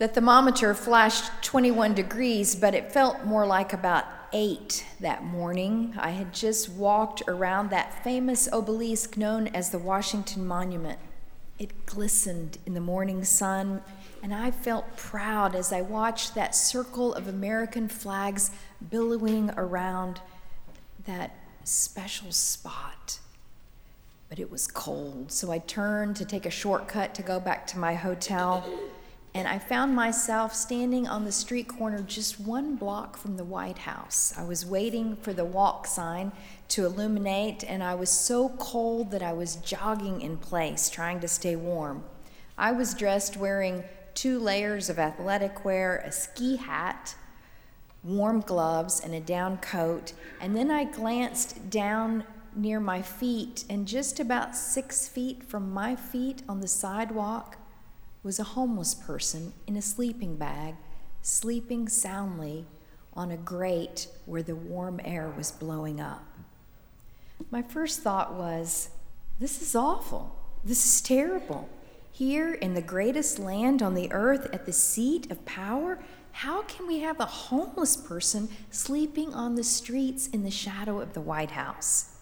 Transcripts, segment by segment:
The thermometer flashed 21 degrees, but it felt more like about eight that morning. I had just walked around that famous obelisk known as the Washington Monument. It glistened in the morning sun, and I felt proud as I watched that circle of American flags billowing around that special spot. But it was cold, so I turned to take a shortcut to go back to my hotel and I found myself standing on the street corner just one block from the White House. I was waiting for the walk sign to illuminate, and I was so cold that I was jogging in place, trying to stay warm. I was dressed wearing two layers of athletic wear, a ski hat, warm gloves, and a down coat, and then I glanced down near my feet, and just about six feet from my feet on the sidewalk, was a homeless person in a sleeping bag, sleeping soundly on a grate where the warm air was blowing up. My first thought was, this is awful. This is terrible. Here in the greatest land on the earth, at the seat of power, how can we have a homeless person sleeping on the streets in the shadow of the White House?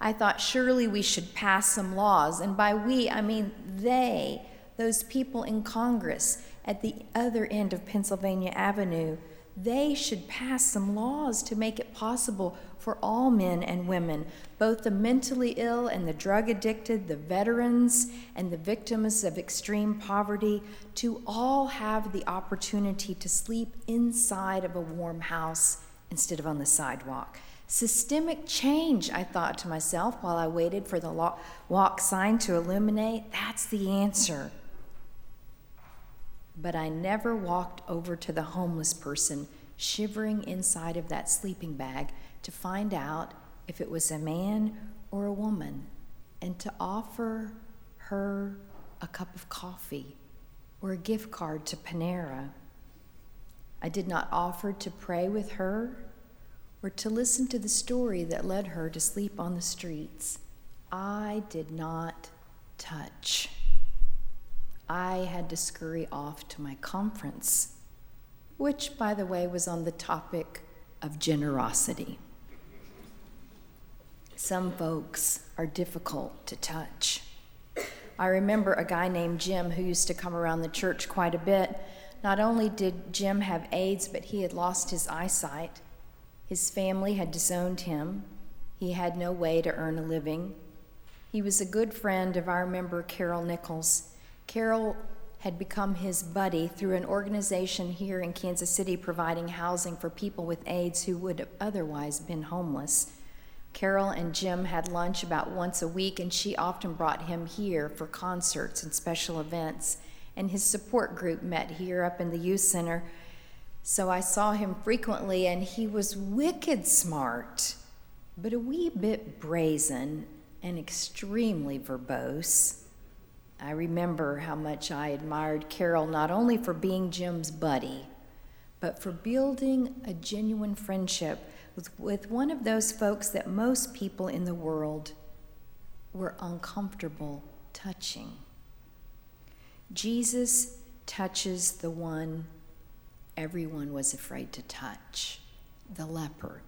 I thought surely we should pass some laws, and by we, I mean they those people in Congress at the other end of Pennsylvania Avenue, they should pass some laws to make it possible for all men and women, both the mentally ill and the drug addicted, the veterans and the victims of extreme poverty, to all have the opportunity to sleep inside of a warm house instead of on the sidewalk. Systemic change, I thought to myself while I waited for the walk sign to illuminate. That's the answer but I never walked over to the homeless person shivering inside of that sleeping bag to find out if it was a man or a woman and to offer her a cup of coffee or a gift card to Panera. I did not offer to pray with her or to listen to the story that led her to sleep on the streets. I did not touch. I had to scurry off to my conference, which, by the way, was on the topic of generosity. Some folks are difficult to touch. I remember a guy named Jim who used to come around the church quite a bit. Not only did Jim have AIDS, but he had lost his eyesight. His family had disowned him. He had no way to earn a living. He was a good friend of our member Carol Nichols. Carol had become his buddy through an organization here in Kansas City providing housing for people with AIDS who would have otherwise been homeless. Carol and Jim had lunch about once a week, and she often brought him here for concerts and special events. And his support group met here up in the youth center. So I saw him frequently, and he was wicked smart, but a wee bit brazen and extremely verbose. I remember how much I admired Carol not only for being Jim's buddy, but for building a genuine friendship with, with one of those folks that most people in the world were uncomfortable touching. Jesus touches the one everyone was afraid to touch the leper.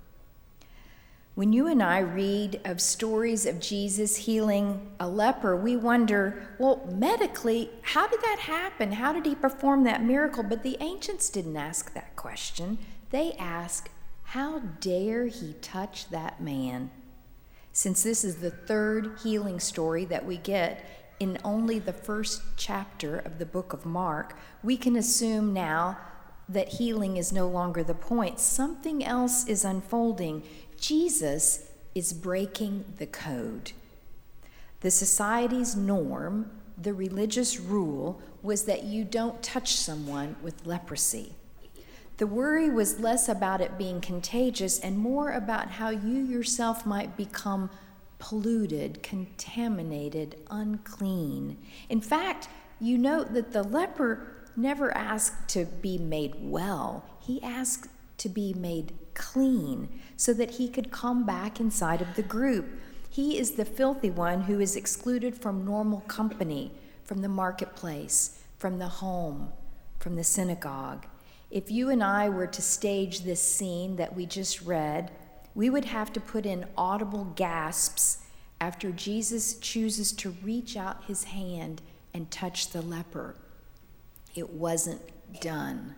When you and I read of stories of Jesus healing a leper, we wonder, well, medically, how did that happen? How did he perform that miracle? But the ancients didn't ask that question. They asked, how dare he touch that man? Since this is the third healing story that we get in only the first chapter of the book of Mark, we can assume now that healing is no longer the point. Something else is unfolding. Jesus is breaking the code. The society's norm, the religious rule, was that you don't touch someone with leprosy. The worry was less about it being contagious and more about how you yourself might become polluted, contaminated, unclean. In fact, you note that the leper never asked to be made well, he asked to be made clean so that he could come back inside of the group. He is the filthy one who is excluded from normal company, from the marketplace, from the home, from the synagogue. If you and I were to stage this scene that we just read, we would have to put in audible gasps after Jesus chooses to reach out his hand and touch the leper. It wasn't done.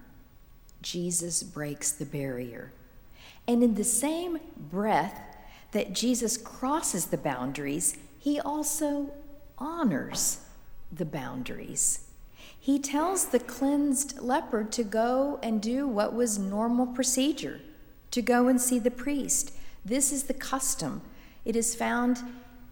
Jesus breaks the barrier. And in the same breath that Jesus crosses the boundaries, he also honors the boundaries. He tells the cleansed leper to go and do what was normal procedure, to go and see the priest. This is the custom. It is found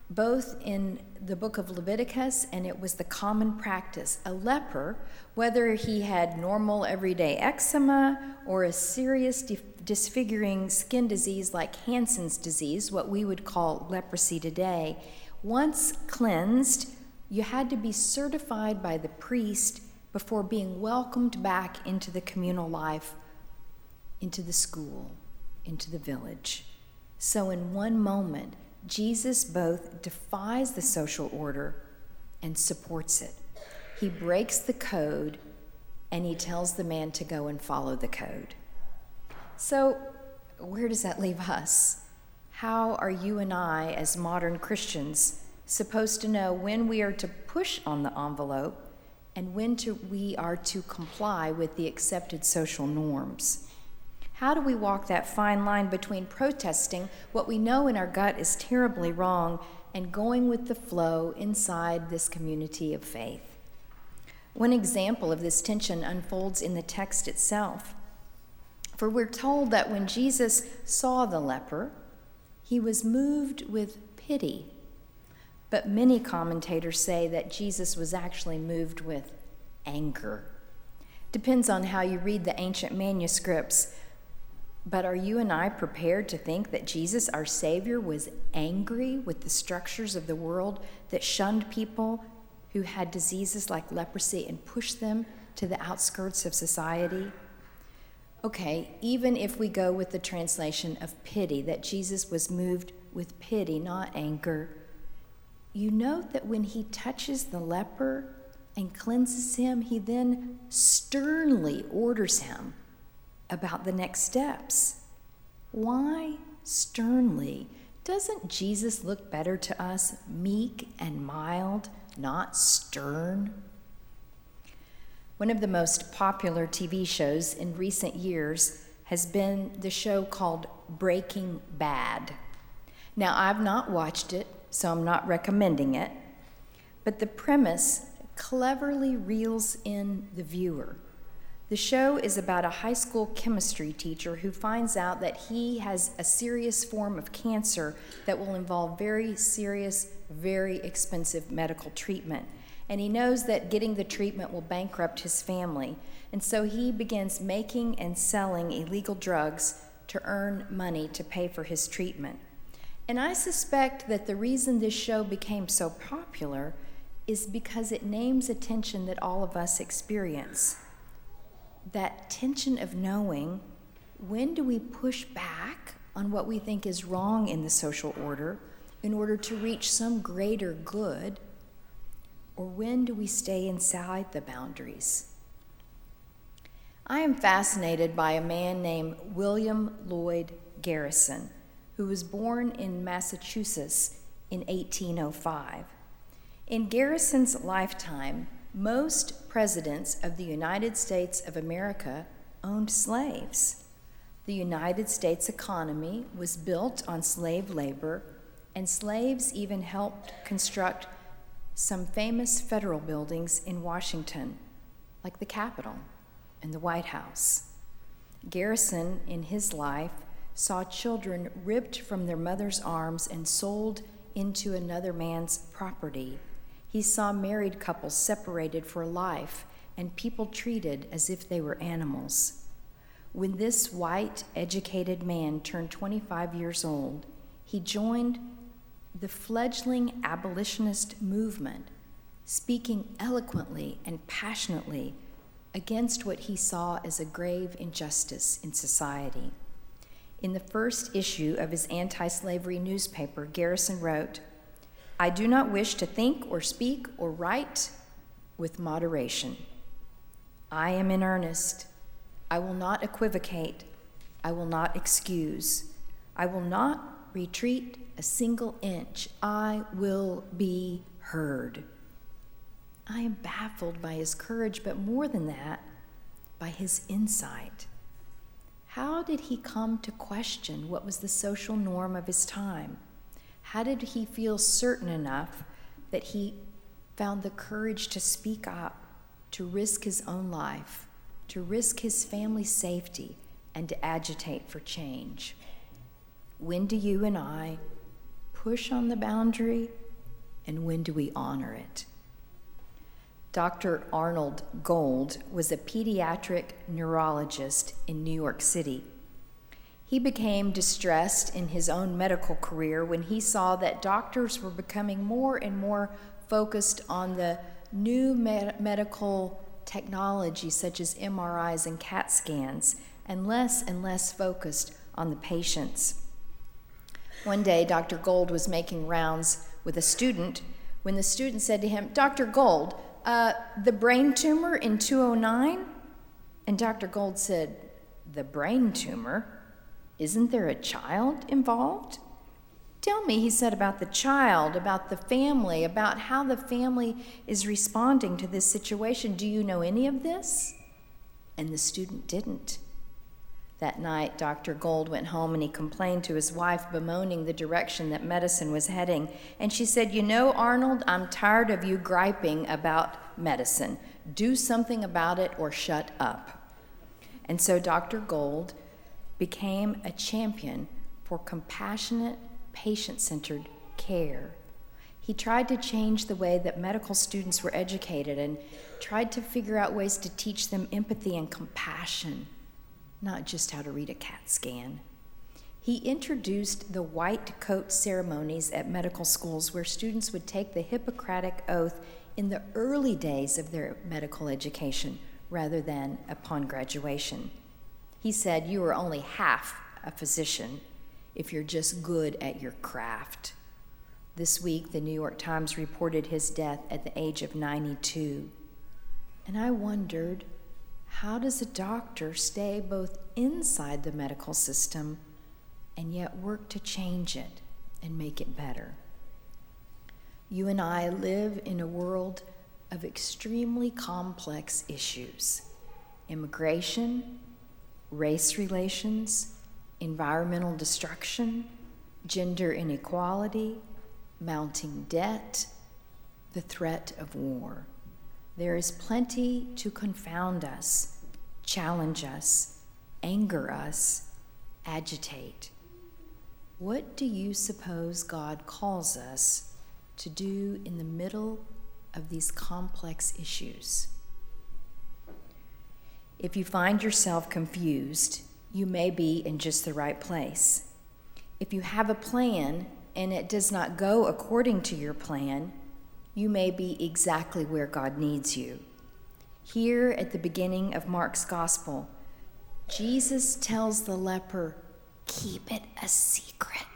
both in the book of Leviticus and it was the common practice. A leper, whether he had normal everyday eczema or a serious disfiguring skin disease like Hansen's disease, what we would call leprosy today, once cleansed, you had to be certified by the priest before being welcomed back into the communal life, into the school, into the village. So, in one moment, Jesus both defies the social order and supports it. He breaks the code and he tells the man to go and follow the code. So, where does that leave us? How are you and I, as modern Christians, supposed to know when we are to push on the envelope and when to, we are to comply with the accepted social norms? How do we walk that fine line between protesting what we know in our gut is terribly wrong and going with the flow inside this community of faith? One example of this tension unfolds in the text itself. For we're told that when Jesus saw the leper, he was moved with pity. But many commentators say that Jesus was actually moved with anger. Depends on how you read the ancient manuscripts. But are you and I prepared to think that Jesus, our Savior, was angry with the structures of the world that shunned people who had diseases like leprosy and pushed them to the outskirts of society? Okay, even if we go with the translation of pity, that Jesus was moved with pity, not anger, you note that when he touches the leper and cleanses him, he then sternly orders him about the next steps. Why sternly? Doesn't Jesus look better to us meek and mild, not stern? One of the most popular TV shows in recent years has been the show called Breaking Bad. Now, I've not watched it, so I'm not recommending it, but the premise cleverly reels in the viewer the show is about a high school chemistry teacher who finds out that he has a serious form of cancer that will involve very serious, very expensive medical treatment. And he knows that getting the treatment will bankrupt his family. And so he begins making and selling illegal drugs to earn money to pay for his treatment. And I suspect that the reason this show became so popular is because it names a tension that all of us experience that tension of knowing when do we push back on what we think is wrong in the social order in order to reach some greater good, or when do we stay inside the boundaries? I am fascinated by a man named William Lloyd Garrison, who was born in Massachusetts in 1805. In Garrison's lifetime, most presidents of the United States of America owned slaves. The United States economy was built on slave labor, and slaves even helped construct some famous federal buildings in Washington, like the Capitol and the White House. Garrison, in his life, saw children ripped from their mother's arms and sold into another man's property he saw married couples separated for life and people treated as if they were animals. When this white, educated man turned 25 years old, he joined the fledgling abolitionist movement, speaking eloquently and passionately against what he saw as a grave injustice in society. In the first issue of his anti slavery newspaper, Garrison wrote, I do not wish to think or speak or write with moderation. I am in earnest. I will not equivocate. I will not excuse. I will not retreat a single inch. I will be heard. I am baffled by his courage, but more than that, by his insight. How did he come to question what was the social norm of his time? How did he feel certain enough that he found the courage to speak up, to risk his own life, to risk his family's safety, and to agitate for change? When do you and I push on the boundary, and when do we honor it? Dr. Arnold Gold was a pediatric neurologist in New York City. He became distressed in his own medical career when he saw that doctors were becoming more and more focused on the new med- medical technology, such as MRIs and CAT scans, and less and less focused on the patients. One day, Dr. Gold was making rounds with a student when the student said to him, Dr. Gold, uh, the brain tumor in 209? And Dr. Gold said, The brain tumor? Isn't there a child involved? Tell me, he said, about the child, about the family, about how the family is responding to this situation. Do you know any of this? And the student didn't. That night, Dr. Gold went home and he complained to his wife, bemoaning the direction that medicine was heading. And she said, You know, Arnold, I'm tired of you griping about medicine. Do something about it or shut up. And so Dr. Gold became a champion for compassionate, patient centered care. He tried to change the way that medical students were educated and tried to figure out ways to teach them empathy and compassion not just how to read a CAT scan. He introduced the white coat ceremonies at medical schools where students would take the Hippocratic Oath in the early days of their medical education rather than upon graduation. He said, You are only half a physician if you're just good at your craft. This week, the New York Times reported his death at the age of 92. And I wondered how does a doctor stay both inside the medical system and yet work to change it and make it better? You and I live in a world of extremely complex issues immigration, race relations, environmental destruction, gender inequality, mounting debt, the threat of war. There is plenty to confound us, challenge us, anger us, agitate. What do you suppose God calls us to do in the middle of these complex issues? If you find yourself confused, you may be in just the right place. If you have a plan and it does not go according to your plan, you may be exactly where God needs you. Here at the beginning of Mark's gospel, Jesus tells the leper, Keep it a secret.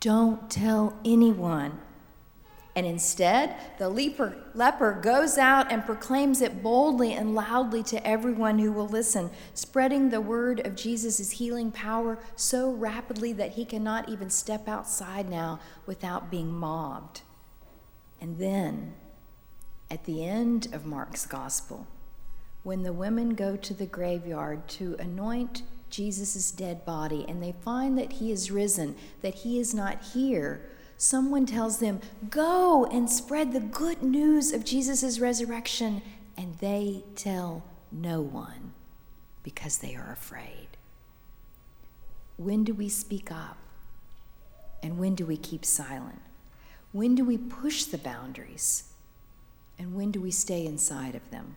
Don't tell anyone. And instead, the leper, leper goes out and proclaims it boldly and loudly to everyone who will listen, spreading the word of Jesus' healing power so rapidly that he cannot even step outside now without being mobbed. And then, at the end of Mark's gospel, when the women go to the graveyard to anoint Jesus' dead body and they find that he is risen, that he is not here, someone tells them, Go and spread the good news of Jesus' resurrection. And they tell no one because they are afraid. When do we speak up? And when do we keep silent? When do we push the boundaries? And when do we stay inside of them?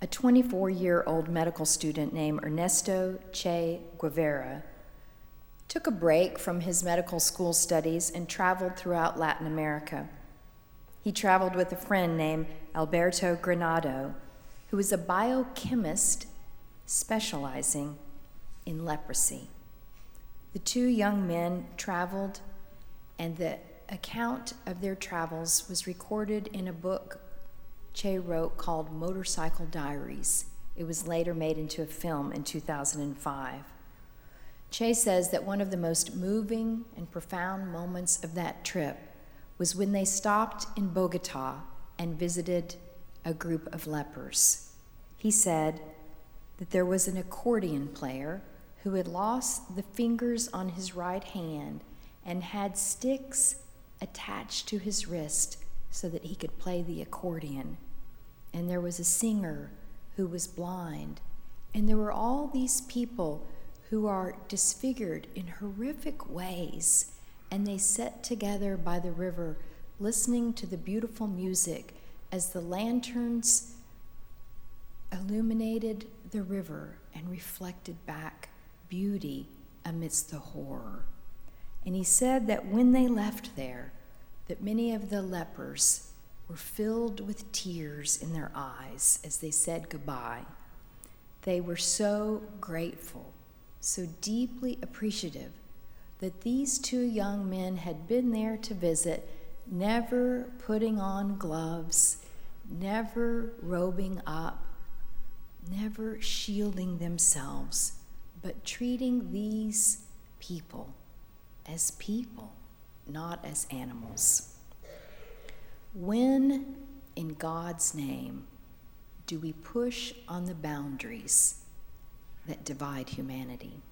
A 24 year old medical student named Ernesto Che Guevara took a break from his medical school studies and traveled throughout Latin America. He traveled with a friend named Alberto Granado, who was a biochemist specializing in leprosy. The two young men traveled and the account of their travels was recorded in a book Che wrote called Motorcycle Diaries. It was later made into a film in 2005. Che says that one of the most moving and profound moments of that trip was when they stopped in Bogota and visited a group of lepers. He said that there was an accordion player who had lost the fingers on his right hand and had sticks attached to his wrist so that he could play the accordion. And there was a singer who was blind. And there were all these people who are disfigured in horrific ways. And they sat together by the river, listening to the beautiful music as the lanterns illuminated the river and reflected back beauty amidst the horror. And he said that when they left there, that many of the lepers were filled with tears in their eyes as they said goodbye. They were so grateful, so deeply appreciative that these two young men had been there to visit, never putting on gloves, never robing up, never shielding themselves, but treating these people as people, not as animals. When, in God's name, do we push on the boundaries that divide humanity?